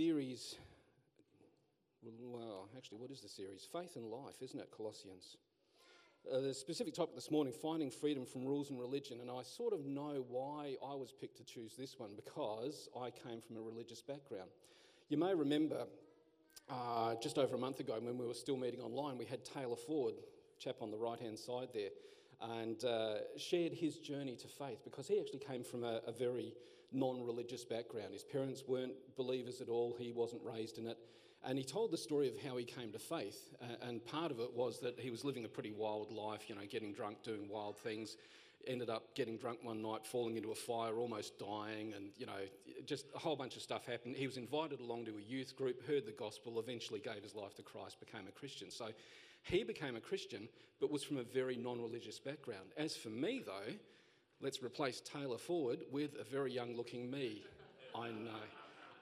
series. Well, actually, what is the series? Faith and Life, isn't it? Colossians. Uh, the specific topic this morning, finding freedom from rules and religion, and I sort of know why I was picked to choose this one because I came from a religious background. You may remember uh, just over a month ago when we were still meeting online, we had Taylor Ford, chap on the right hand side there, and uh, shared his journey to faith because he actually came from a, a very non religious background. His parents weren't believers at all, he wasn't raised in it. And he told the story of how he came to faith. And part of it was that he was living a pretty wild life, you know, getting drunk, doing wild things. Ended up getting drunk one night, falling into a fire, almost dying, and, you know, just a whole bunch of stuff happened. He was invited along to a youth group, heard the gospel, eventually gave his life to Christ, became a Christian. So he became a Christian, but was from a very non religious background. As for me, though, let's replace Taylor Ford with a very young looking me. I know.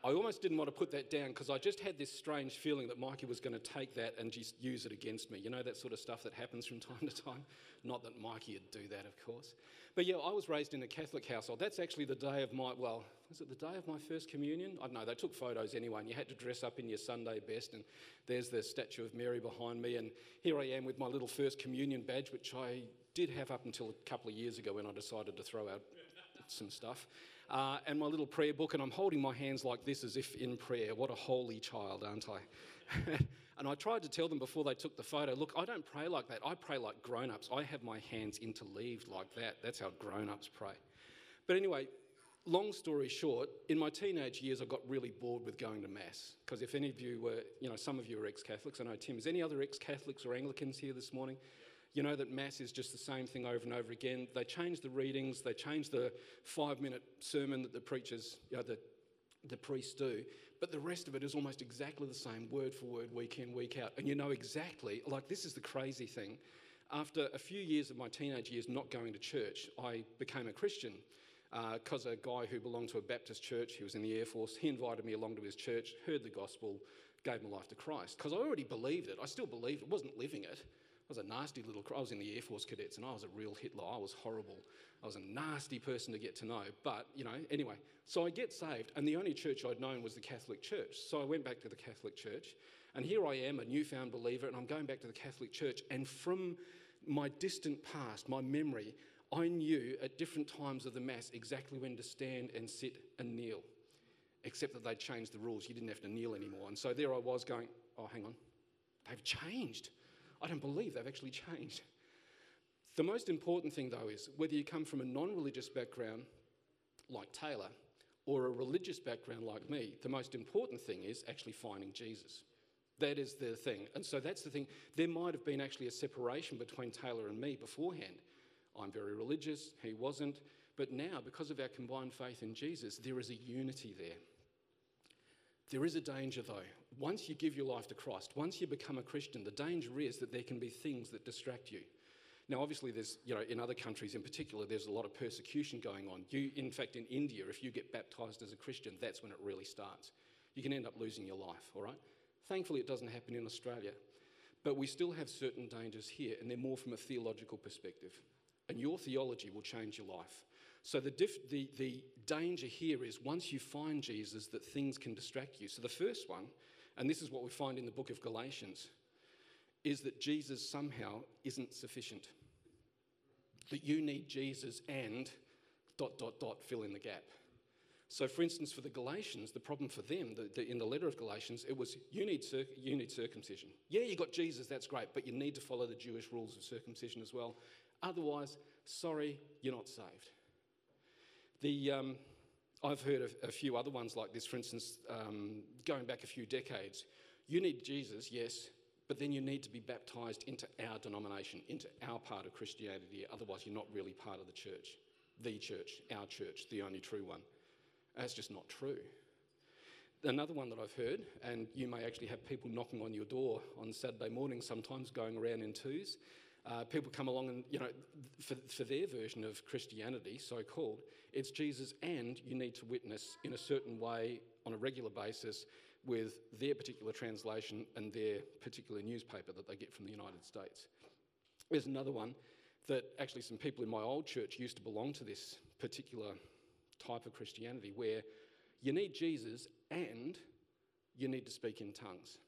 I almost didn't want to put that down because I just had this strange feeling that Mikey was going to take that and just use it against me. You know, that sort of stuff that happens from time to time. Not that Mikey would do that, of course. But yeah, I was raised in a Catholic household. That's actually the day of my, well, was it the day of my first communion? I don't know, they took photos anyway, and you had to dress up in your Sunday best. And there's the statue of Mary behind me. And here I am with my little first communion badge, which I did have up until a couple of years ago when I decided to throw out some stuff. Uh, and my little prayer book, and I'm holding my hands like this as if in prayer. What a holy child, aren't I? and I tried to tell them before they took the photo look, I don't pray like that. I pray like grown ups. I have my hands interleaved like that. That's how grown ups pray. But anyway, long story short, in my teenage years, I got really bored with going to Mass. Because if any of you were, you know, some of you are ex Catholics. I know Tim. Is any other ex Catholics or Anglicans here this morning? You know that Mass is just the same thing over and over again. They change the readings, they change the five minute sermon that the preachers, you know, the, the priests do, but the rest of it is almost exactly the same, word for word, week in, week out. And you know exactly, like, this is the crazy thing. After a few years of my teenage years not going to church, I became a Christian because uh, a guy who belonged to a Baptist church, he was in the Air Force, he invited me along to his church, heard the gospel, gave my life to Christ. Because I already believed it. I still believed it, wasn't living it. I was a nasty little, I was in the Air Force cadets and I was a real Hitler. I was horrible. I was a nasty person to get to know. But, you know, anyway, so I get saved and the only church I'd known was the Catholic Church. So I went back to the Catholic Church and here I am, a newfound believer, and I'm going back to the Catholic Church. And from my distant past, my memory, I knew at different times of the Mass exactly when to stand and sit and kneel, except that they'd changed the rules. You didn't have to kneel anymore. And so there I was going, oh, hang on, they've changed. I don't believe they've actually changed. The most important thing, though, is whether you come from a non religious background like Taylor or a religious background like me, the most important thing is actually finding Jesus. That is the thing. And so that's the thing. There might have been actually a separation between Taylor and me beforehand. I'm very religious, he wasn't. But now, because of our combined faith in Jesus, there is a unity there. There is a danger, though. Once you give your life to Christ, once you become a Christian, the danger is that there can be things that distract you. Now, obviously, there's, you know, in other countries in particular, there's a lot of persecution going on. You, in fact, in India, if you get baptized as a Christian, that's when it really starts. You can end up losing your life, all right? Thankfully, it doesn't happen in Australia. But we still have certain dangers here, and they're more from a theological perspective and your theology will change your life. So, the, diff, the, the danger here is once you find Jesus, that things can distract you. So, the first one, and this is what we find in the book of Galatians, is that Jesus somehow isn't sufficient. That you need Jesus and dot, dot, dot, fill in the gap. So, for instance, for the Galatians, the problem for them, the, the, in the letter of Galatians, it was you need, you need circumcision. Yeah, you got Jesus, that's great, but you need to follow the Jewish rules of circumcision as well. Otherwise, sorry, you're not saved. The, um, I've heard of a few other ones like this, for instance, um, going back a few decades. You need Jesus, yes, but then you need to be baptized into our denomination, into our part of Christianity. Otherwise, you're not really part of the church, the church, our church, the only true one. That's just not true. Another one that I've heard, and you may actually have people knocking on your door on Saturday morning, sometimes going around in twos, uh, people come along and, you know, for, for their version of Christianity, so called, it's Jesus and you need to witness in a certain way on a regular basis with their particular translation and their particular newspaper that they get from the United States. There's another one that actually some people in my old church used to belong to this particular type of Christianity where you need Jesus and you need to speak in tongues.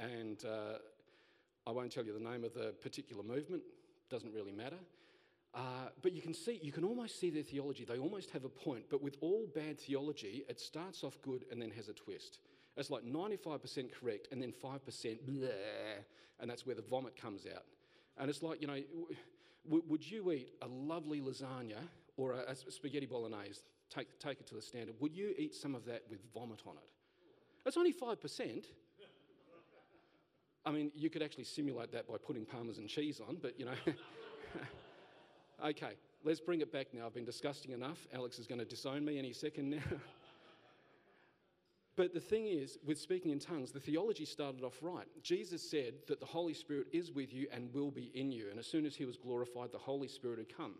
And uh, I won't tell you the name of the particular movement, doesn't really matter. Uh, but you can see, you can almost see their theology. They almost have a point. But with all bad theology, it starts off good and then has a twist. It's like 95% correct and then 5% bleh, and that's where the vomit comes out. And it's like, you know, w- would you eat a lovely lasagna or a, a spaghetti bolognese? Take, take it to the standard. Would you eat some of that with vomit on it? It's only 5%. I mean, you could actually simulate that by putting parmesan cheese on, but you know. okay, let's bring it back now. I've been disgusting enough. Alex is going to disown me any second now. But the thing is, with speaking in tongues, the theology started off right. Jesus said that the Holy Spirit is with you and will be in you. And as soon as he was glorified, the Holy Spirit had come.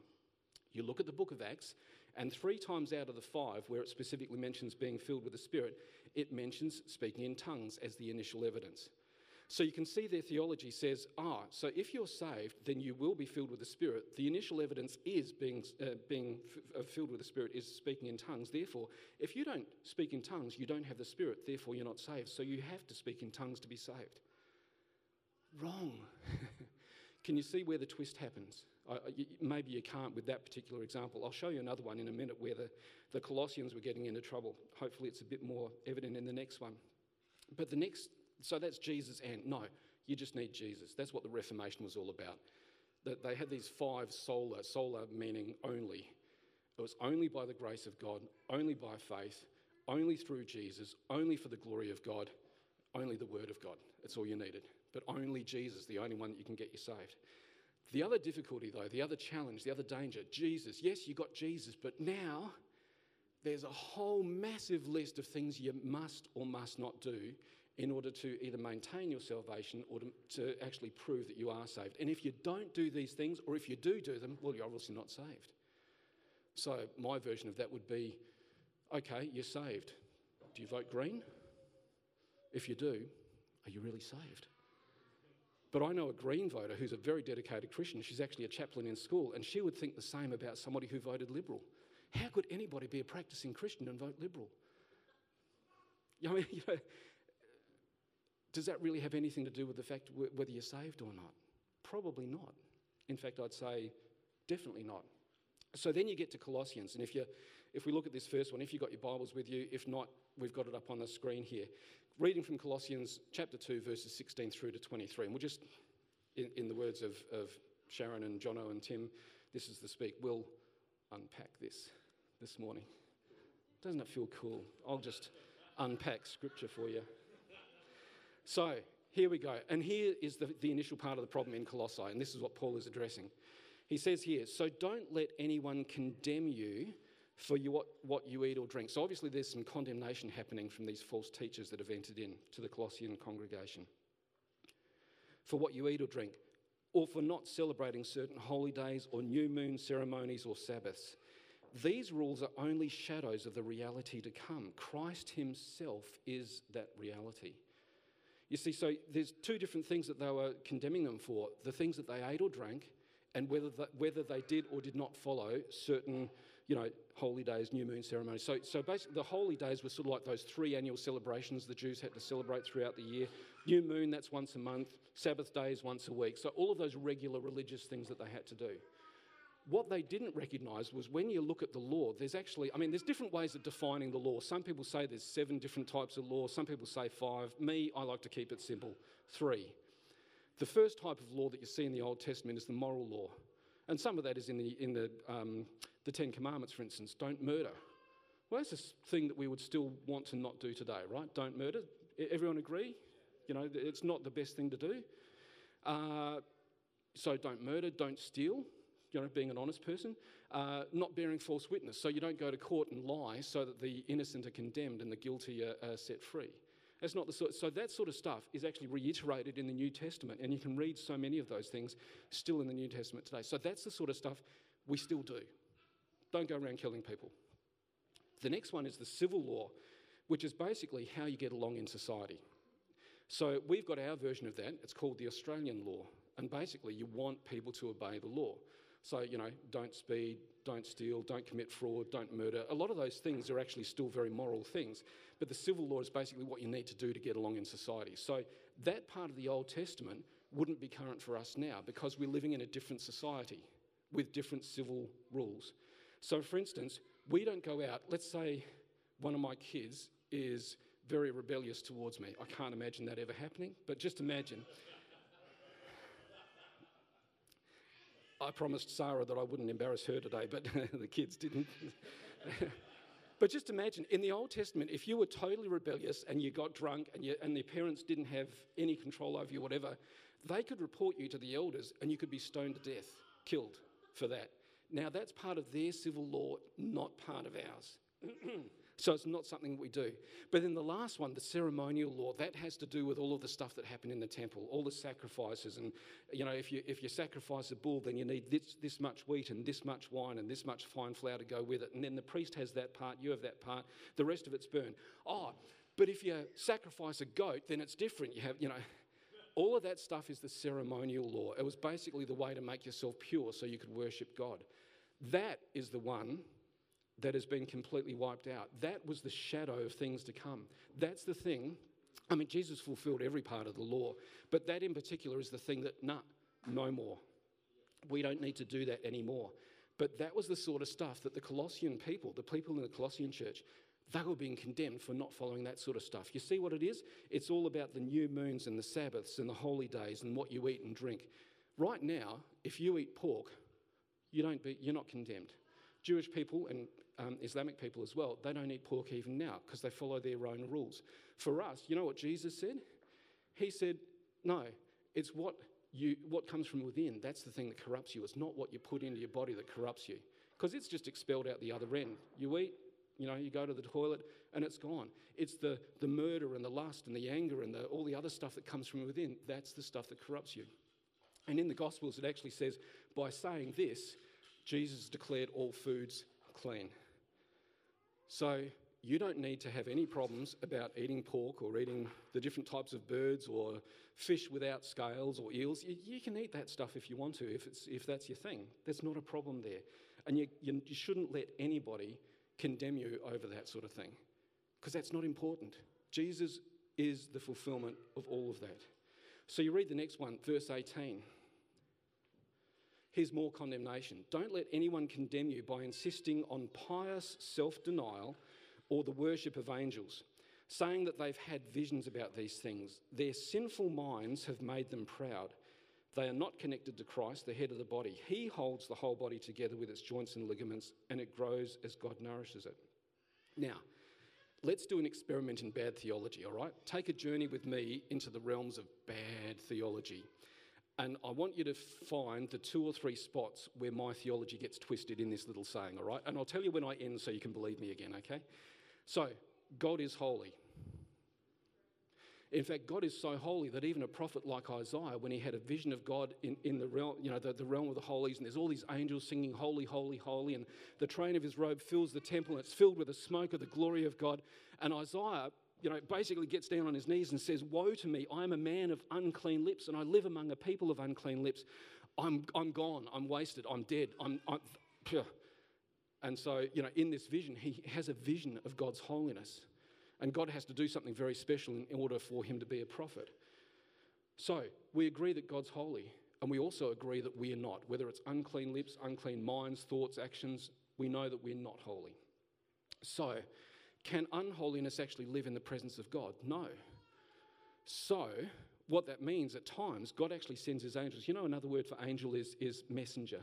You look at the book of Acts, and three times out of the five, where it specifically mentions being filled with the Spirit, it mentions speaking in tongues as the initial evidence. So you can see their theology says, ah, so if you're saved, then you will be filled with the Spirit. The initial evidence is being, uh, being f- uh, filled with the Spirit, is speaking in tongues. Therefore, if you don't speak in tongues, you don't have the Spirit. Therefore, you're not saved. So you have to speak in tongues to be saved. Wrong. can you see where the twist happens? Maybe you can't with that particular example. I'll show you another one in a minute where the, the Colossians were getting into trouble. Hopefully, it's a bit more evident in the next one. But the next so that's Jesus and no, you just need Jesus. That's what the Reformation was all about. That they had these five sola, sola meaning only. It was only by the grace of God, only by faith, only through Jesus, only for the glory of God, only the word of God. That's all you needed. But only Jesus, the only one that you can get you saved. The other difficulty, though, the other challenge, the other danger, Jesus. Yes, you got Jesus, but now there's a whole massive list of things you must or must not do in order to either maintain your salvation or to, to, actually prove that you are saved. And if you don't do these things, or if you do do them, well, you're obviously not saved. So, my version of that would be okay, you're saved. Do you vote green? If you do, are you really saved? But I know a Green voter who's a very dedicated Christian. She's actually a chaplain in school, and she would think the same about somebody who voted Liberal. How could anybody be a practicing Christian and vote Liberal? I mean, you know, does that really have anything to do with the fact whether you're saved or not? Probably not. In fact, I'd say definitely not. So then you get to Colossians, and if you if we look at this first one, if you've got your Bibles with you, if not, we've got it up on the screen here. Reading from Colossians chapter 2, verses 16 through to 23. And we'll just, in, in the words of, of Sharon and Jono and Tim, this is the speak. We'll unpack this this morning. Doesn't it feel cool? I'll just unpack scripture for you. So here we go. And here is the, the initial part of the problem in Colossae, and this is what Paul is addressing. He says here, So don't let anyone condemn you for you, what, what you eat or drink. So obviously, there's some condemnation happening from these false teachers that have entered in to the Colossian congregation. For what you eat or drink, or for not celebrating certain holy days or new moon ceremonies or Sabbaths. These rules are only shadows of the reality to come. Christ Himself is that reality. You see, so there's two different things that they were condemning them for the things that they ate or drank, and whether, the, whether they did or did not follow certain, you know, holy days, new moon ceremonies. So, so basically, the holy days were sort of like those three annual celebrations the Jews had to celebrate throughout the year. New moon, that's once a month. Sabbath days, once a week. So, all of those regular religious things that they had to do what they didn't recognize was when you look at the law, there's actually, I mean, there's different ways of defining the law. Some people say there's seven different types of law, some people say five. Me, I like to keep it simple three. The first type of law that you see in the Old Testament is the moral law. And some of that is in the, in the, um, the Ten Commandments, for instance don't murder. Well, that's a thing that we would still want to not do today, right? Don't murder. Everyone agree? You know, it's not the best thing to do. Uh, so don't murder, don't steal you know, being an honest person, uh, not bearing false witness. So you don't go to court and lie so that the innocent are condemned and the guilty are, are set free. That's not the sort, so that sort of stuff is actually reiterated in the New Testament, and you can read so many of those things still in the New Testament today. So that's the sort of stuff we still do. Don't go around killing people. The next one is the civil law, which is basically how you get along in society. So we've got our version of that. It's called the Australian law, and basically you want people to obey the law. So, you know, don't speed, don't steal, don't commit fraud, don't murder. A lot of those things are actually still very moral things. But the civil law is basically what you need to do to get along in society. So, that part of the Old Testament wouldn't be current for us now because we're living in a different society with different civil rules. So, for instance, we don't go out, let's say one of my kids is very rebellious towards me. I can't imagine that ever happening, but just imagine. I promised Sarah that I wouldn't embarrass her today, but the kids didn't. but just imagine, in the Old Testament, if you were totally rebellious and you got drunk and, you, and parents didn't have any control over you, whatever, they could report you to the elders and you could be stoned to death, killed for that. Now, that's part of their civil law, not part of ours. So it's not something we do. But then the last one, the ceremonial law, that has to do with all of the stuff that happened in the temple, all the sacrifices. And, you know, if you, if you sacrifice a bull, then you need this, this much wheat and this much wine and this much fine flour to go with it. And then the priest has that part, you have that part, the rest of it's burned. Oh, but if you sacrifice a goat, then it's different. You have, you know, all of that stuff is the ceremonial law. It was basically the way to make yourself pure so you could worship God. That is the one that has been completely wiped out. That was the shadow of things to come. That's the thing. I mean, Jesus fulfilled every part of the law, but that in particular is the thing that, nah, no more. We don't need to do that anymore. But that was the sort of stuff that the Colossian people, the people in the Colossian church, they were being condemned for not following that sort of stuff. You see what it is? It's all about the new moons and the Sabbaths and the holy days and what you eat and drink. Right now, if you eat pork, you don't be, you're not condemned. Jewish people and um, Islamic people as well, they don't eat pork even now because they follow their own rules. For us, you know what Jesus said? He said, No, it's what, you, what comes from within. That's the thing that corrupts you. It's not what you put into your body that corrupts you because it's just expelled out the other end. You eat, you know, you go to the toilet and it's gone. It's the, the murder and the lust and the anger and the, all the other stuff that comes from within. That's the stuff that corrupts you. And in the Gospels, it actually says, by saying this, Jesus declared all foods clean. So you don't need to have any problems about eating pork or eating the different types of birds or fish without scales or eels. You, you can eat that stuff if you want to, if, it's, if that's your thing. There's not a problem there. And you, you, you shouldn't let anybody condemn you over that sort of thing because that's not important. Jesus is the fulfillment of all of that. So you read the next one, verse 18. Here's more condemnation. Don't let anyone condemn you by insisting on pious self denial or the worship of angels, saying that they've had visions about these things. Their sinful minds have made them proud. They are not connected to Christ, the head of the body. He holds the whole body together with its joints and ligaments, and it grows as God nourishes it. Now, let's do an experiment in bad theology, all right? Take a journey with me into the realms of bad theology. And I want you to find the two or three spots where my theology gets twisted in this little saying, all right? And I'll tell you when I end so you can believe me again, okay? So, God is holy. In fact, God is so holy that even a prophet like Isaiah, when he had a vision of God in, in the realm, you know, the, the realm of the holies, and there's all these angels singing, Holy, Holy, Holy, and the train of his robe fills the temple, and it's filled with the smoke of the glory of God. And Isaiah you know, basically gets down on his knees and says, Woe to me, I am a man of unclean lips, and I live among a people of unclean lips. I'm, I'm gone, I'm wasted, I'm dead, I'm, I'm and so, you know, in this vision, he has a vision of God's holiness. And God has to do something very special in order for him to be a prophet. So, we agree that God's holy, and we also agree that we are not. Whether it's unclean lips, unclean minds, thoughts, actions, we know that we're not holy. So, can unholiness actually live in the presence of God? No. So, what that means at times, God actually sends his angels. You know, another word for angel is, is messenger.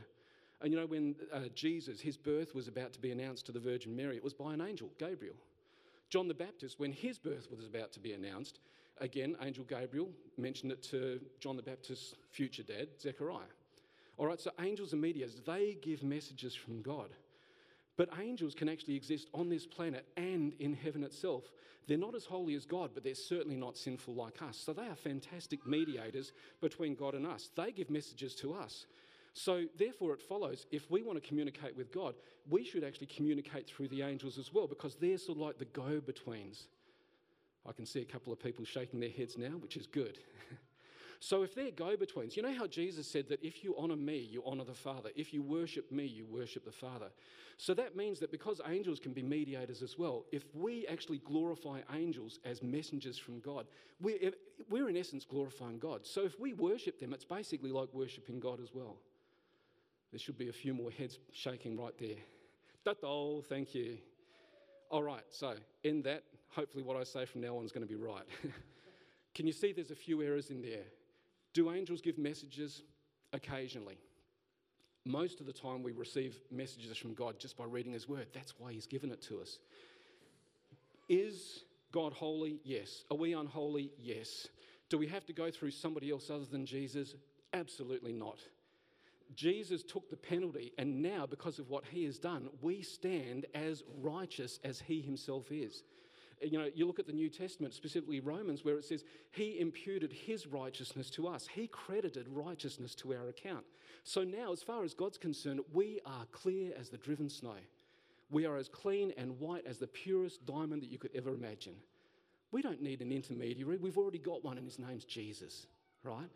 And you know, when uh, Jesus, his birth was about to be announced to the Virgin Mary, it was by an angel, Gabriel. John the Baptist, when his birth was about to be announced, again, Angel Gabriel mentioned it to John the Baptist's future dad, Zechariah. All right, so angels and mediators, they give messages from God. But angels can actually exist on this planet and in heaven itself. They're not as holy as God, but they're certainly not sinful like us. So they are fantastic mediators between God and us. They give messages to us. So, therefore, it follows if we want to communicate with God, we should actually communicate through the angels as well because they're sort of like the go betweens. I can see a couple of people shaking their heads now, which is good. So if they're go betweens, you know how Jesus said that if you honor me, you honor the Father. If you worship me, you worship the Father. So that means that because angels can be mediators as well, if we actually glorify angels as messengers from God, we're, we're in essence glorifying God. So if we worship them, it's basically like worshiping God as well. There should be a few more heads shaking right there. Tato, thank you. All right, so in that, hopefully what I say from now on is going to be right. Can you see there's a few errors in there? Do angels give messages? Occasionally. Most of the time, we receive messages from God just by reading His Word. That's why He's given it to us. Is God holy? Yes. Are we unholy? Yes. Do we have to go through somebody else other than Jesus? Absolutely not. Jesus took the penalty, and now, because of what he has done, we stand as righteous as he himself is. You know, you look at the New Testament, specifically Romans, where it says, He imputed His righteousness to us. He credited righteousness to our account. So now, as far as God's concerned, we are clear as the driven snow. We are as clean and white as the purest diamond that you could ever imagine. We don't need an intermediary. We've already got one, and his name's Jesus, right?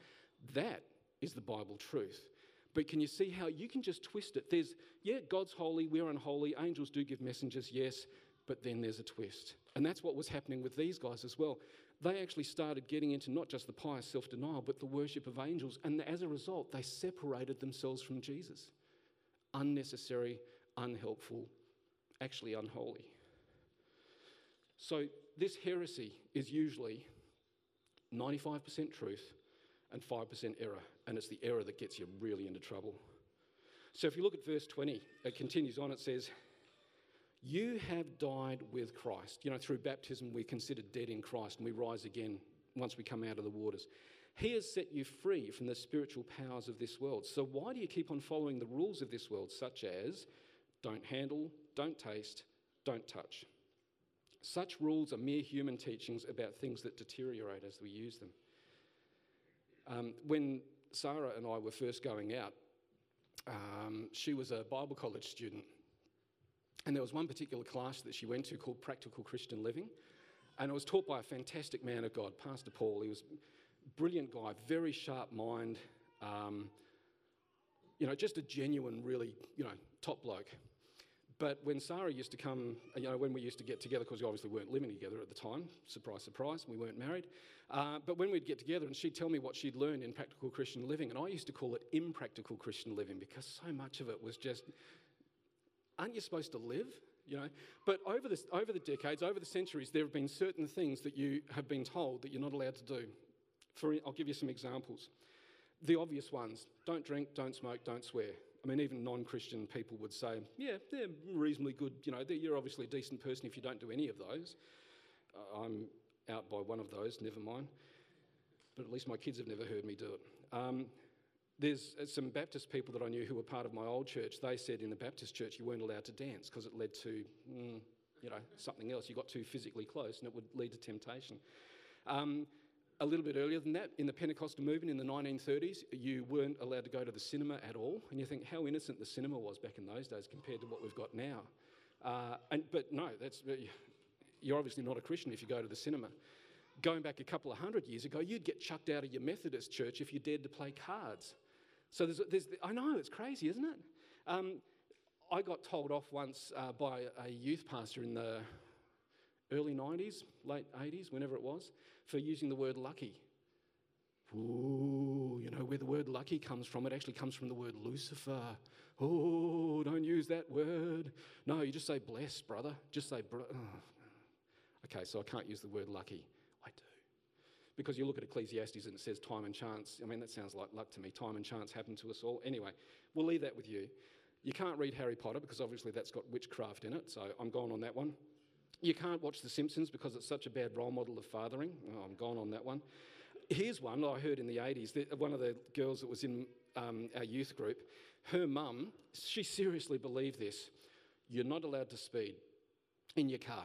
That is the Bible truth. But can you see how you can just twist it? There's, yeah, God's holy, we're unholy, angels do give messengers, yes, but then there's a twist. And that's what was happening with these guys as well. They actually started getting into not just the pious self denial, but the worship of angels. And as a result, they separated themselves from Jesus. Unnecessary, unhelpful, actually unholy. So, this heresy is usually 95% truth and 5% error. And it's the error that gets you really into trouble. So if you look at verse 20, it continues on, it says, You have died with Christ. You know, through baptism, we're considered dead in Christ and we rise again once we come out of the waters. He has set you free from the spiritual powers of this world. So why do you keep on following the rules of this world, such as don't handle, don't taste, don't touch? Such rules are mere human teachings about things that deteriorate as we use them. Um, when Sarah and I were first going out, um, she was a Bible college student. And there was one particular class that she went to called Practical Christian Living. And it was taught by a fantastic man of God, Pastor Paul. He was a brilliant guy, very sharp mind, um, you know, just a genuine, really, you know, top bloke. But when Sarah used to come, you know, when we used to get together, because we obviously weren't living together at the time, surprise, surprise, we weren't married. Uh, but when we'd get together and she'd tell me what she'd learned in practical Christian living, and I used to call it impractical Christian living because so much of it was just, aren't you supposed to live? You know, but over the, over the decades, over the centuries, there have been certain things that you have been told that you're not allowed to do. For, I'll give you some examples. The obvious ones don't drink, don't smoke, don't swear. I mean, even non Christian people would say, yeah, they're reasonably good. You know, you're obviously a decent person if you don't do any of those. Uh, I'm out by one of those, never mind. But at least my kids have never heard me do it. Um, there's uh, some Baptist people that I knew who were part of my old church. They said in the Baptist church you weren't allowed to dance because it led to, mm, you know, something else. You got too physically close and it would lead to temptation. Um, a little bit earlier than that, in the Pentecostal movement in the 1930s, you weren't allowed to go to the cinema at all. And you think how innocent the cinema was back in those days compared to what we've got now. Uh, and, but no, that's, uh, you're obviously not a Christian if you go to the cinema. Going back a couple of hundred years ago, you'd get chucked out of your Methodist church if you dared to play cards. So there's, there's I know, it's crazy, isn't it? Um, I got told off once uh, by a youth pastor in the early 90s, late 80s, whenever it was, for using the word lucky. Ooh, you know where the word lucky comes from? It actually comes from the word Lucifer. Oh, don't use that word. No, you just say blessed, brother. Just say, oh. okay, so I can't use the word lucky. Because you look at Ecclesiastes and it says time and chance. I mean, that sounds like luck to me. Time and chance happen to us all. Anyway, we'll leave that with you. You can't read Harry Potter because obviously that's got witchcraft in it, so I'm gone on that one. You can't watch The Simpsons because it's such a bad role model of fathering. Oh, I'm gone on that one. Here's one I heard in the 80s. One of the girls that was in um, our youth group, her mum, she seriously believed this. You're not allowed to speed in your car.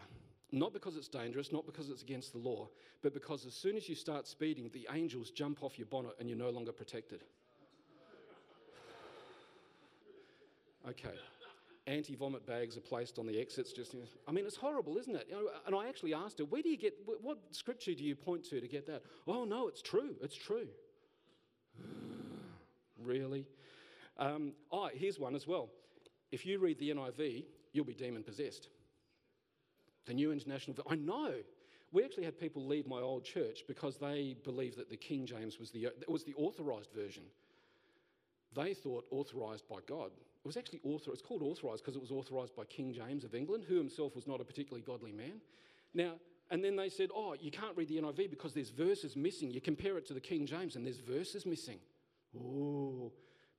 Not because it's dangerous, not because it's against the law, but because as soon as you start speeding, the angels jump off your bonnet and you're no longer protected. okay anti vomit bags are placed on the exits. Just, I mean, it's horrible, isn't it? And I actually asked her, where do you get, what scripture do you point to to get that? Oh, no, it's true. It's true. really? Um, oh, here's one as well. If you read the NIV, you'll be demon possessed. The New International, I know. We actually had people leave my old church because they believed that the King James was the, was the authorized version. They thought authorized by God. It was actually author, it's called authorized because it was authorized by King James of England, who himself was not a particularly godly man. Now, and then they said, oh, you can't read the NIV because there's verses missing. You compare it to the King James and there's verses missing. Oh,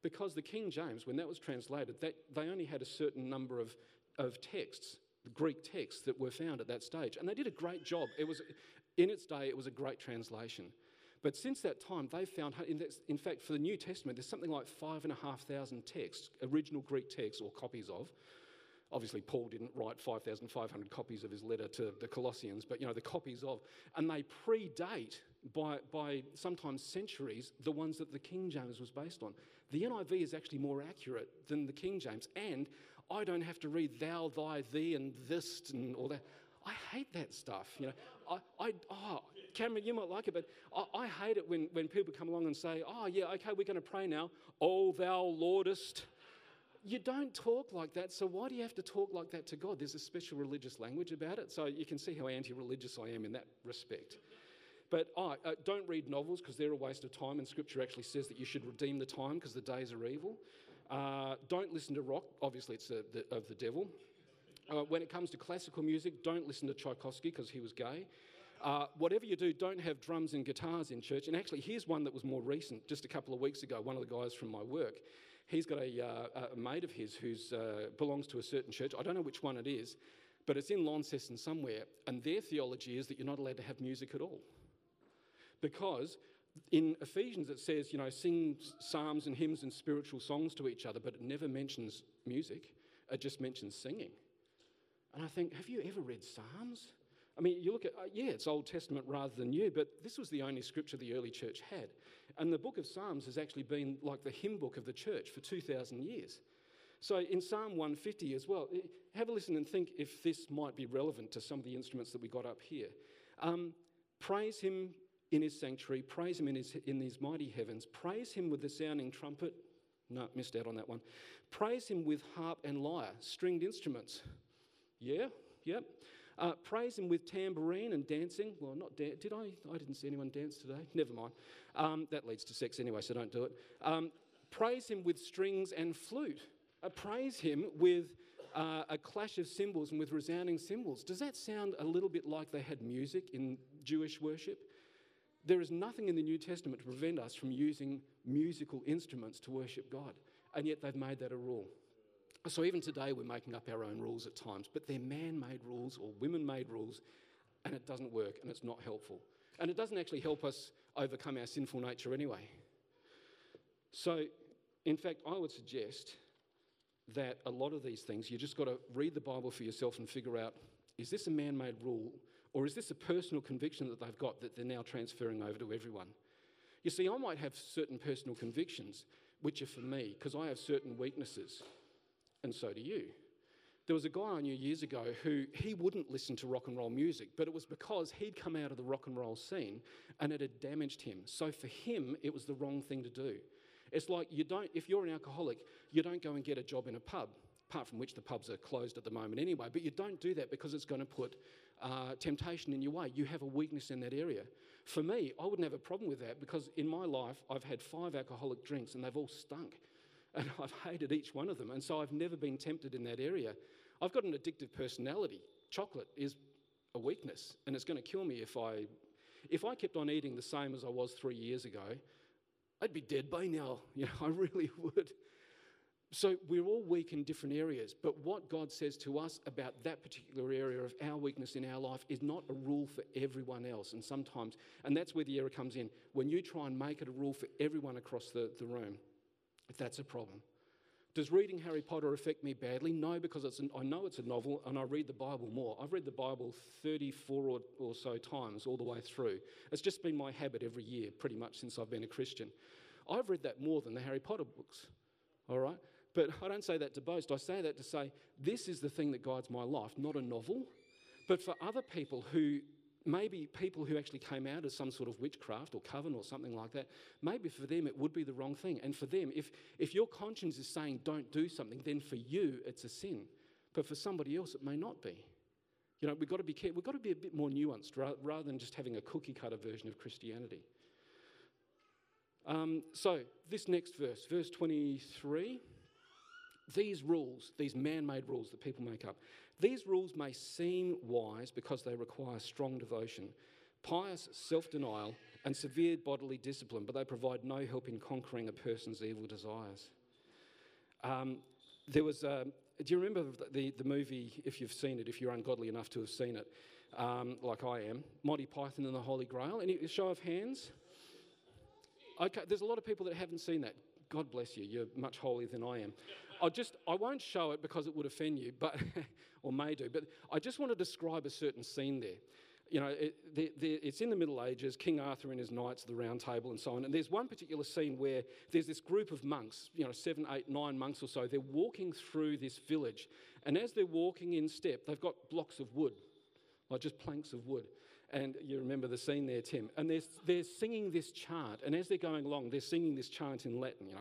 because the King James, when that was translated, that, they only had a certain number of, of texts, Greek texts that were found at that stage. And they did a great job. It was, in its day, it was a great translation. But since that time, they've found, in fact, for the New Testament, there's something like five and a half thousand texts, original Greek texts or copies of. Obviously, Paul didn't write 5,500 copies of his letter to the Colossians, but you know, the copies of, and they predate by, by sometimes centuries the ones that the King James was based on. The NIV is actually more accurate than the King James, and I don't have to read thou, thy, thee, and this, and all that. I hate that stuff. You know, I, I oh, Cameron, you might like it, but I, I, hate it when, when people come along and say, oh, yeah, okay, we're going to pray now. Oh, thou Lordest. You don't talk like that, so why do you have to talk like that to God? There's a special religious language about it, so you can see how anti religious I am in that respect. But oh, uh, don't read novels because they're a waste of time, and Scripture actually says that you should redeem the time because the days are evil. Uh, don't listen to rock, obviously, it's a, the, of the devil. Uh, when it comes to classical music, don't listen to Tchaikovsky because he was gay. Uh, whatever you do, don't have drums and guitars in church. And actually, here's one that was more recent, just a couple of weeks ago. One of the guys from my work, he's got a, uh, a mate of his who uh, belongs to a certain church. I don't know which one it is, but it's in Launceston somewhere. And their theology is that you're not allowed to have music at all. Because in Ephesians it says, you know, sing psalms and hymns and spiritual songs to each other, but it never mentions music, it just mentions singing. And I think, have you ever read Psalms? I mean, you look at, uh, yeah, it's Old Testament rather than New, but this was the only scripture the early church had. And the book of Psalms has actually been like the hymn book of the church for 2,000 years. So in Psalm 150 as well, have a listen and think if this might be relevant to some of the instruments that we got up here. Um, praise him in his sanctuary, praise him in his, in his mighty heavens, praise him with the sounding trumpet. No, missed out on that one. Praise him with harp and lyre, stringed instruments. Yeah, yep. Uh, praise him with tambourine and dancing. Well, not did I? I didn't see anyone dance today. Never mind. Um, that leads to sex anyway, so don't do it. Um, praise him with strings and flute. Uh, praise him with uh, a clash of cymbals and with resounding cymbals. Does that sound a little bit like they had music in Jewish worship? There is nothing in the New Testament to prevent us from using musical instruments to worship God, and yet they've made that a rule. So even today, we're making up our own rules at times, but they're man made rules or women made rules, and it doesn't work and it's not helpful. And it doesn't actually help us overcome our sinful nature anyway. So, in fact, I would suggest that a lot of these things, you just got to read the Bible for yourself and figure out is this a man made rule or is this a personal conviction that they've got that they're now transferring over to everyone? You see, I might have certain personal convictions which are for me because I have certain weaknesses and so do you. There was a guy I knew years ago who he wouldn't listen to rock and roll music, but it was because he'd come out of the rock and roll scene and it had damaged him. So for him, it was the wrong thing to do. It's like you don't, if you're an alcoholic, you don't go and get a job in a pub, apart from which the pubs are closed at the moment anyway, but you don't do that because it's going to put uh, temptation in your way. You have a weakness in that area. For me, I wouldn't have a problem with that because in my life, I've had five alcoholic drinks and they've all stunk and I've hated each one of them. And so I've never been tempted in that area. I've got an addictive personality. Chocolate is a weakness, and it's going to kill me if I, if I kept on eating the same as I was three years ago. I'd be dead by now. You know, I really would. So we're all weak in different areas, but what God says to us about that particular area of our weakness in our life is not a rule for everyone else. And sometimes, and that's where the error comes in, when you try and make it a rule for everyone across the, the room if that's a problem. Does reading Harry Potter affect me badly? No, because it's an, I know it's a novel and I read the Bible more. I've read the Bible 34 or, or so times all the way through. It's just been my habit every year, pretty much since I've been a Christian. I've read that more than the Harry Potter books, all right? But I don't say that to boast. I say that to say this is the thing that guides my life, not a novel. But for other people who maybe people who actually came out as some sort of witchcraft or coven or something like that, maybe for them it would be the wrong thing. And for them, if, if your conscience is saying don't do something, then for you it's a sin. But for somebody else, it may not be. You know, we've got to be careful. We've got to be a bit more nuanced rather than just having a cookie cutter version of Christianity. Um, so, this next verse, verse 23, these rules, these man made rules that people make up, these rules may seem wise because they require strong devotion, pious self denial, and severe bodily discipline, but they provide no help in conquering a person's evil desires. Um, there was, a, do you remember the, the movie, if you've seen it, if you're ungodly enough to have seen it, um, like I am, Monty Python and the Holy Grail? Any show of hands? Okay, there's a lot of people that haven't seen that. God bless you, you're much holier than I am. I just I won't show it because it would offend you, but or may do. But I just want to describe a certain scene there. You know, it, the, the, it's in the Middle Ages, King Arthur and his knights, the Round Table, and so on. And there's one particular scene where there's this group of monks, you know, seven, eight, nine monks or so. They're walking through this village, and as they're walking in step, they've got blocks of wood, like just planks of wood. And you remember the scene there, Tim. And they're, they're singing this chant. And as they're going along, they're singing this chant in Latin, you know.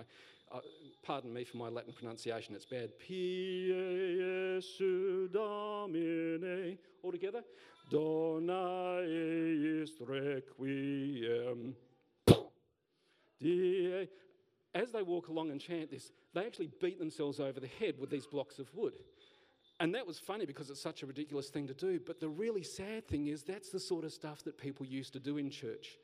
Uh, pardon me for my Latin pronunciation, it's bad. Pie Jesu Domine. All together. Dona eis requiem. As they walk along and chant this, they actually beat themselves over the head with these blocks of wood. And that was funny because it's such a ridiculous thing to do. But the really sad thing is, that's the sort of stuff that people used to do in church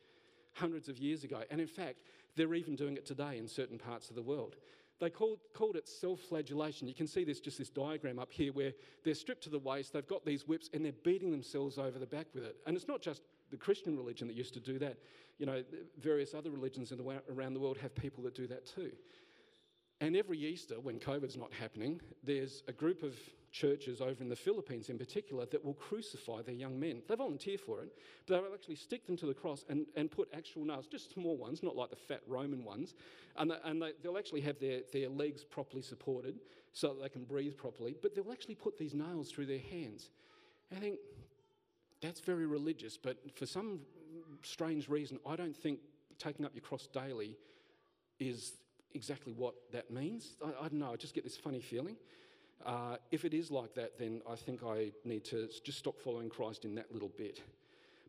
hundreds of years ago. And in fact, they're even doing it today in certain parts of the world. They called, called it self flagellation. You can see this just this diagram up here where they're stripped to the waist, they've got these whips, and they're beating themselves over the back with it. And it's not just the Christian religion that used to do that. You know, various other religions the, around the world have people that do that too. And every Easter, when COVID's not happening, there's a group of churches over in the Philippines in particular that will crucify their young men. They volunteer for it, but they'll actually stick them to the cross and, and put actual nails, just small ones, not like the fat Roman ones. And, the, and they, they'll actually have their, their legs properly supported so that they can breathe properly, but they'll actually put these nails through their hands. And I think that's very religious, but for some strange reason, I don't think taking up your cross daily is exactly what that means. I, I don't know, I just get this funny feeling. Uh, if it is like that, then I think I need to just stop following Christ in that little bit.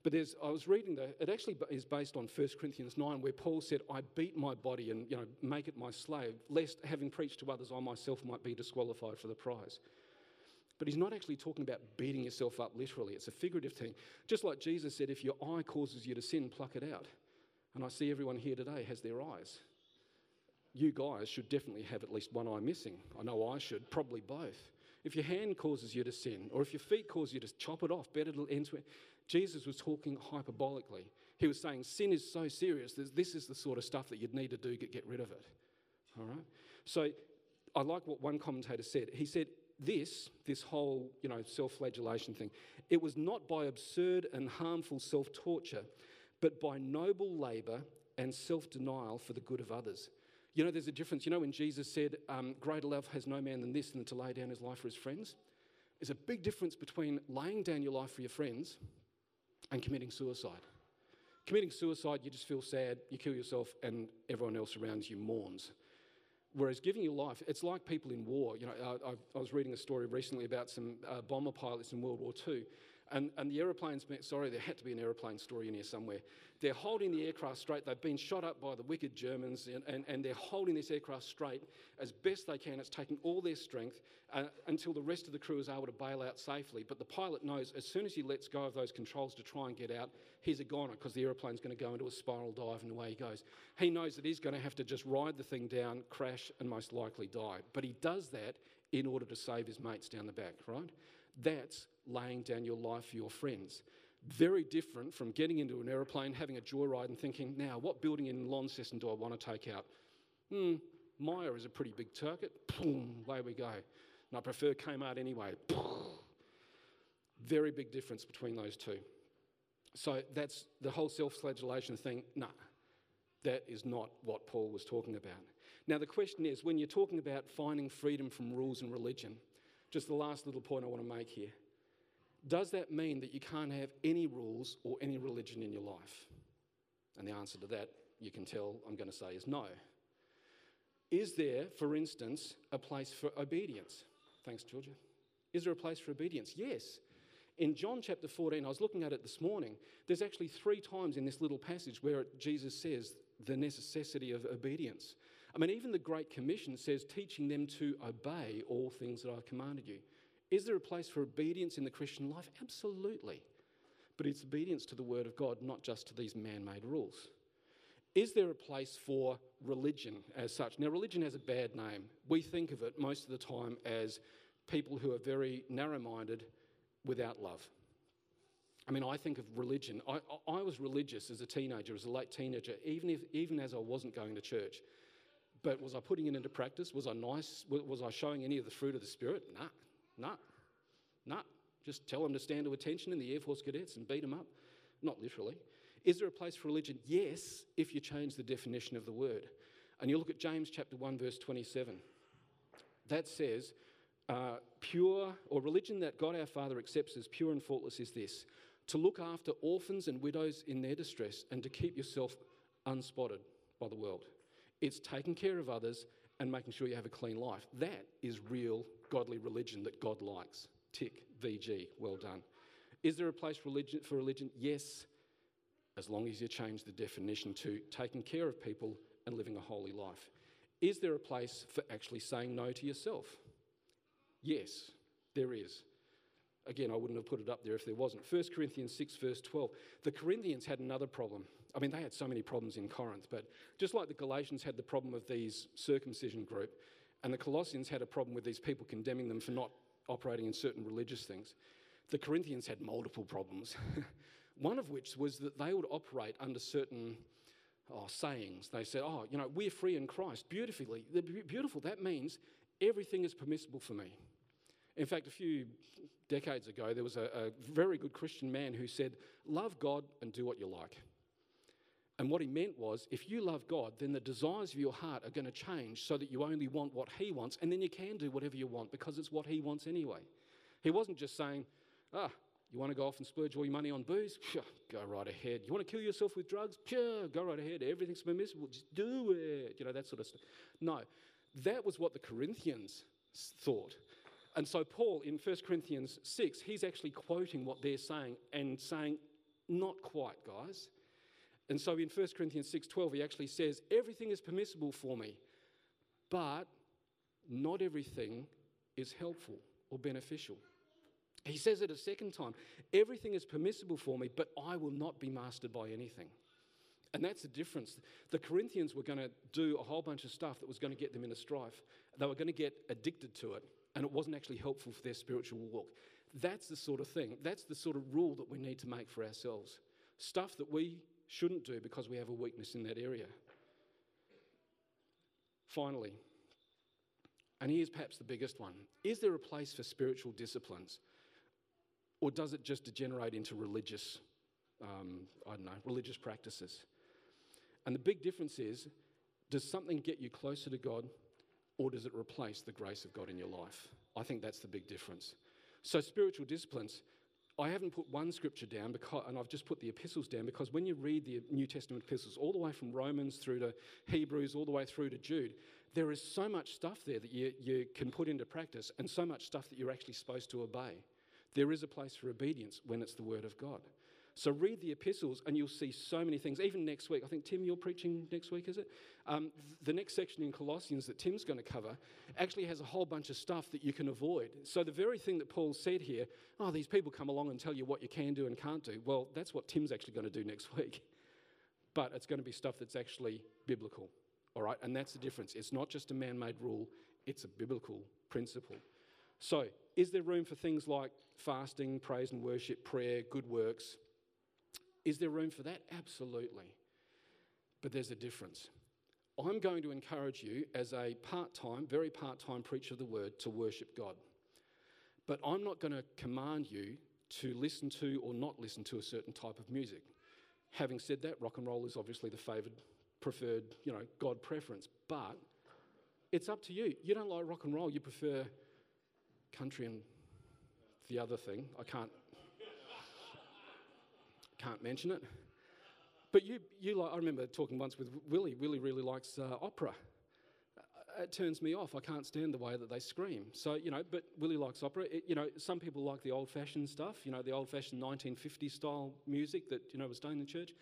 But there's, I was reading that it actually is based on 1 Corinthians 9, where Paul said, I beat my body and you know, make it my slave, lest having preached to others, I myself might be disqualified for the prize. But he's not actually talking about beating yourself up literally, it's a figurative thing. Just like Jesus said, if your eye causes you to sin, pluck it out. And I see everyone here today has their eyes you guys should definitely have at least one eye missing. I know I should, probably both. If your hand causes you to sin, or if your feet cause you to chop it off, better to end it. Jesus was talking hyperbolically. He was saying sin is so serious, that this is the sort of stuff that you'd need to do to get rid of it. All right? So I like what one commentator said. He said, this, this whole, you know, self-flagellation thing, it was not by absurd and harmful self-torture, but by noble labour and self-denial for the good of others. You know, there's a difference. You know, when Jesus said, um, Greater love has no man than this, than to lay down his life for his friends? There's a big difference between laying down your life for your friends and committing suicide. Committing suicide, you just feel sad, you kill yourself, and everyone else around you mourns. Whereas giving your life, it's like people in war. You know, I, I was reading a story recently about some uh, bomber pilots in World War II and, and the aeroplanes, sorry, there had to be an aeroplane story in here somewhere. They're holding the aircraft straight. They've been shot up by the wicked Germans, and, and, and they're holding this aircraft straight as best they can. It's taking all their strength uh, until the rest of the crew is able to bail out safely. But the pilot knows as soon as he lets go of those controls to try and get out, he's a goner because the aeroplane's going to go into a spiral dive and away he goes. He knows that he's going to have to just ride the thing down, crash, and most likely die. But he does that in order to save his mates down the back, right? That's laying down your life for your friends. Very different from getting into an aeroplane, having a joyride, and thinking, now, what building in Launceston do I want to take out? Hmm, Myer is a pretty big target. Boom, away we go. And I prefer Kmart anyway. Very big difference between those two. So that's the whole self flagellation thing. Nah, that is not what Paul was talking about. Now, the question is when you're talking about finding freedom from rules and religion, just the last little point I want to make here Does that mean that you can't have any rules or any religion in your life? And the answer to that, you can tell I'm going to say, is no. Is there, for instance, a place for obedience? Thanks, Georgia. Is there a place for obedience? Yes. In John chapter 14, I was looking at it this morning, there's actually three times in this little passage where Jesus says the necessity of obedience. I mean, even the Great Commission says, teaching them to obey all things that I've commanded you. Is there a place for obedience in the Christian life? Absolutely. But it's obedience to the Word of God, not just to these man made rules. Is there a place for religion as such? Now, religion has a bad name. We think of it most of the time as people who are very narrow minded without love. I mean, I think of religion. I, I was religious as a teenager, as a late teenager, even, if, even as I wasn't going to church. But was I putting it into practice? Was I nice? Was I showing any of the fruit of the Spirit? Nah, nah, nah. Just tell them to stand to attention in the Air Force cadets and beat them up. Not literally. Is there a place for religion? Yes, if you change the definition of the word. And you look at James chapter 1, verse 27. That says, uh, pure, or religion that God our Father accepts as pure and faultless is this to look after orphans and widows in their distress and to keep yourself unspotted by the world. It's taking care of others and making sure you have a clean life. That is real godly religion that God likes. Tick, VG, well done. Is there a place religion, for religion? Yes, as long as you change the definition to taking care of people and living a holy life. Is there a place for actually saying no to yourself? Yes, there is. Again, I wouldn't have put it up there if there wasn't. 1 Corinthians 6, verse 12. The Corinthians had another problem. I mean, they had so many problems in Corinth, but just like the Galatians had the problem of these circumcision group, and the Colossians had a problem with these people condemning them for not operating in certain religious things, the Corinthians had multiple problems. One of which was that they would operate under certain oh, sayings. They said, Oh, you know, we're free in Christ. Beautifully, beautiful. That means everything is permissible for me. In fact, a few decades ago, there was a, a very good Christian man who said, Love God and do what you like. And what he meant was, if you love God, then the desires of your heart are going to change so that you only want what He wants, and then you can do whatever you want because it's what He wants anyway. He wasn't just saying, ah, you want to go off and splurge all your money on booze? Go right ahead. You want to kill yourself with drugs? Sure, go right ahead. Everything's permissible. Just do it. You know, that sort of stuff. No, that was what the Corinthians thought. And so, Paul in 1 Corinthians 6, he's actually quoting what they're saying and saying, not quite, guys. And so in 1 Corinthians 6:12 he actually says everything is permissible for me but not everything is helpful or beneficial. He says it a second time everything is permissible for me, but I will not be mastered by anything. And that's the difference. The Corinthians were going to do a whole bunch of stuff that was going to get them into strife. They were going to get addicted to it, and it wasn't actually helpful for their spiritual walk. That's the sort of thing, that's the sort of rule that we need to make for ourselves. Stuff that we shouldn't do because we have a weakness in that area. Finally, and here's perhaps the biggest one is there a place for spiritual disciplines? Or does it just degenerate into religious, um, I don't know, religious practices? And the big difference is does something get you closer to God or does it replace the grace of God in your life? I think that's the big difference. So, spiritual disciplines, I haven't put one scripture down, because, and I've just put the epistles down because when you read the New Testament epistles, all the way from Romans through to Hebrews, all the way through to Jude, there is so much stuff there that you, you can put into practice and so much stuff that you're actually supposed to obey. There is a place for obedience when it's the Word of God. So read the epistles and you'll see so many things. Even next week, I think, Tim, you're preaching next week, is it? Um, the next section in Colossians that Tim's going to cover actually has a whole bunch of stuff that you can avoid. So the very thing that Paul said here, oh, these people come along and tell you what you can do and can't do. Well, that's what Tim's actually going to do next week. But it's going to be stuff that's actually biblical, all right? And that's the difference. It's not just a man made rule, it's a biblical principle. So, is there room for things like fasting, praise and worship, prayer, good works? Is there room for that? Absolutely. But there's a difference. I'm going to encourage you, as a part time, very part time preacher of the word, to worship God. But I'm not going to command you to listen to or not listen to a certain type of music. Having said that, rock and roll is obviously the favoured, preferred, you know, God preference. But it's up to you. You don't like rock and roll, you prefer country and the other thing. I can't can't mention it. But you, you like, I remember talking once with Willie. Willie really likes uh, opera. Uh, it turns me off. I can't stand the way that they scream. So, you know, but Willie likes opera. It, you know, some people like the old fashioned stuff, you know, the old fashioned 1950 style music that, you know, was done in the church.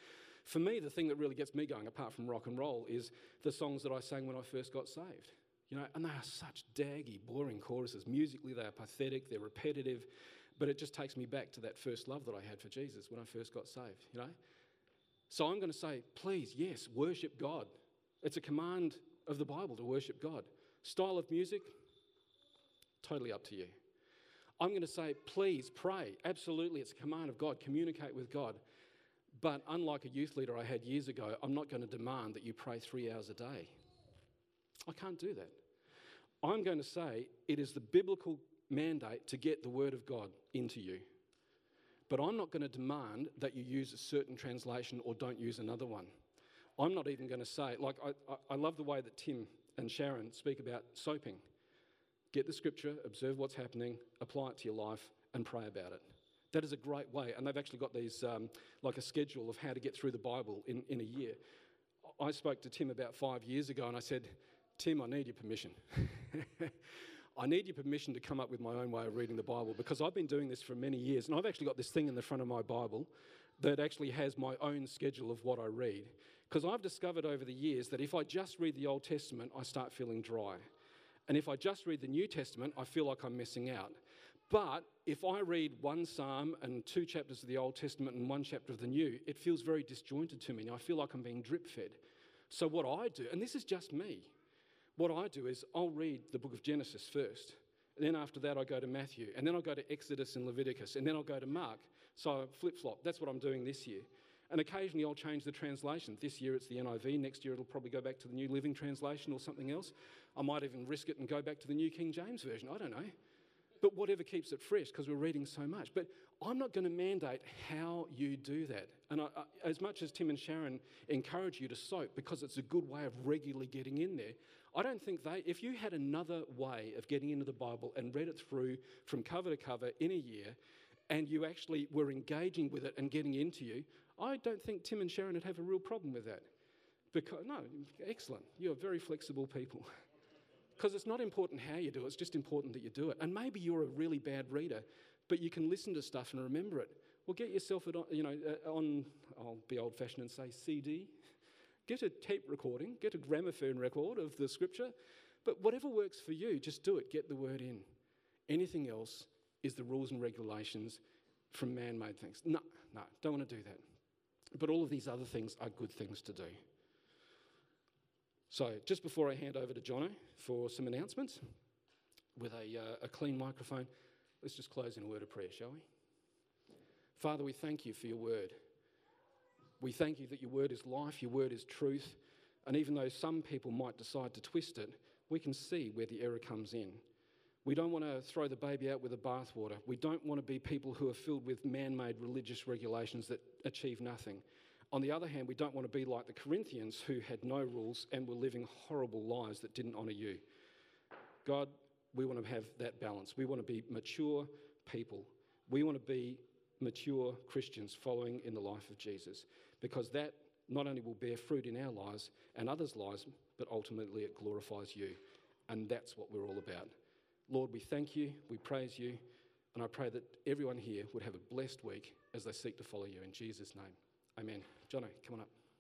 For me, the thing that really gets me going, apart from rock and roll, is the songs that I sang when I first got saved. You know, and they are such daggy, boring choruses. Musically, they are pathetic, they're repetitive, but it just takes me back to that first love that I had for Jesus when I first got saved, you know? So I'm going to say, please, yes, worship God. It's a command of the Bible to worship God. Style of music, totally up to you. I'm going to say, please pray. Absolutely, it's a command of God. Communicate with God. But unlike a youth leader I had years ago, I'm not going to demand that you pray three hours a day. I can't do that. I'm going to say it is the biblical mandate to get the Word of God into you. But I'm not going to demand that you use a certain translation or don't use another one. I'm not even going to say, like, I, I love the way that Tim and Sharon speak about soaping. Get the scripture, observe what's happening, apply it to your life, and pray about it. That is a great way. And they've actually got these, um, like a schedule of how to get through the Bible in, in a year. I spoke to Tim about five years ago and I said, Tim, I need your permission. I need your permission to come up with my own way of reading the Bible because I've been doing this for many years and I've actually got this thing in the front of my Bible that actually has my own schedule of what I read. Because I've discovered over the years that if I just read the Old Testament, I start feeling dry. And if I just read the New Testament, I feel like I'm missing out. But if I read one psalm and two chapters of the Old Testament and one chapter of the New, it feels very disjointed to me. I feel like I'm being drip fed. So, what I do, and this is just me, what I do is I'll read the book of Genesis first. And then after that, I go to Matthew. And then I'll go to Exodus and Leviticus. And then I'll go to Mark. So flip flop. That's what I'm doing this year. And occasionally I'll change the translation. This year it's the NIV. Next year it'll probably go back to the New Living Translation or something else. I might even risk it and go back to the New King James Version. I don't know. But whatever keeps it fresh because we're reading so much. But I'm not going to mandate how you do that. And I, I, as much as Tim and Sharon encourage you to soak because it's a good way of regularly getting in there, I don't think they, if you had another way of getting into the Bible and read it through from cover to cover in a year, and you actually were engaging with it and getting into you, I don't think Tim and Sharon would have a real problem with that. Because, no, excellent. You're very flexible people. Because it's not important how you do it, it's just important that you do it. And maybe you're a really bad reader, but you can listen to stuff and remember it. Well, get yourself on, you know, uh, on, I'll be old fashioned and say CD, Get a tape recording, get a gramophone record of the scripture, but whatever works for you, just do it. Get the word in. Anything else is the rules and regulations from man made things. No, no, don't want to do that. But all of these other things are good things to do. So, just before I hand over to Jono for some announcements with a, uh, a clean microphone, let's just close in a word of prayer, shall we? Father, we thank you for your word. We thank you that your word is life, your word is truth. And even though some people might decide to twist it, we can see where the error comes in. We don't want to throw the baby out with the bathwater. We don't want to be people who are filled with man made religious regulations that achieve nothing. On the other hand, we don't want to be like the Corinthians who had no rules and were living horrible lives that didn't honour you. God, we want to have that balance. We want to be mature people. We want to be mature Christians following in the life of Jesus because that not only will bear fruit in our lives and others' lives, but ultimately it glorifies you. And that's what we're all about. Lord, we thank you, we praise you, and I pray that everyone here would have a blessed week as they seek to follow you. In Jesus' name, amen. Jono, come on up.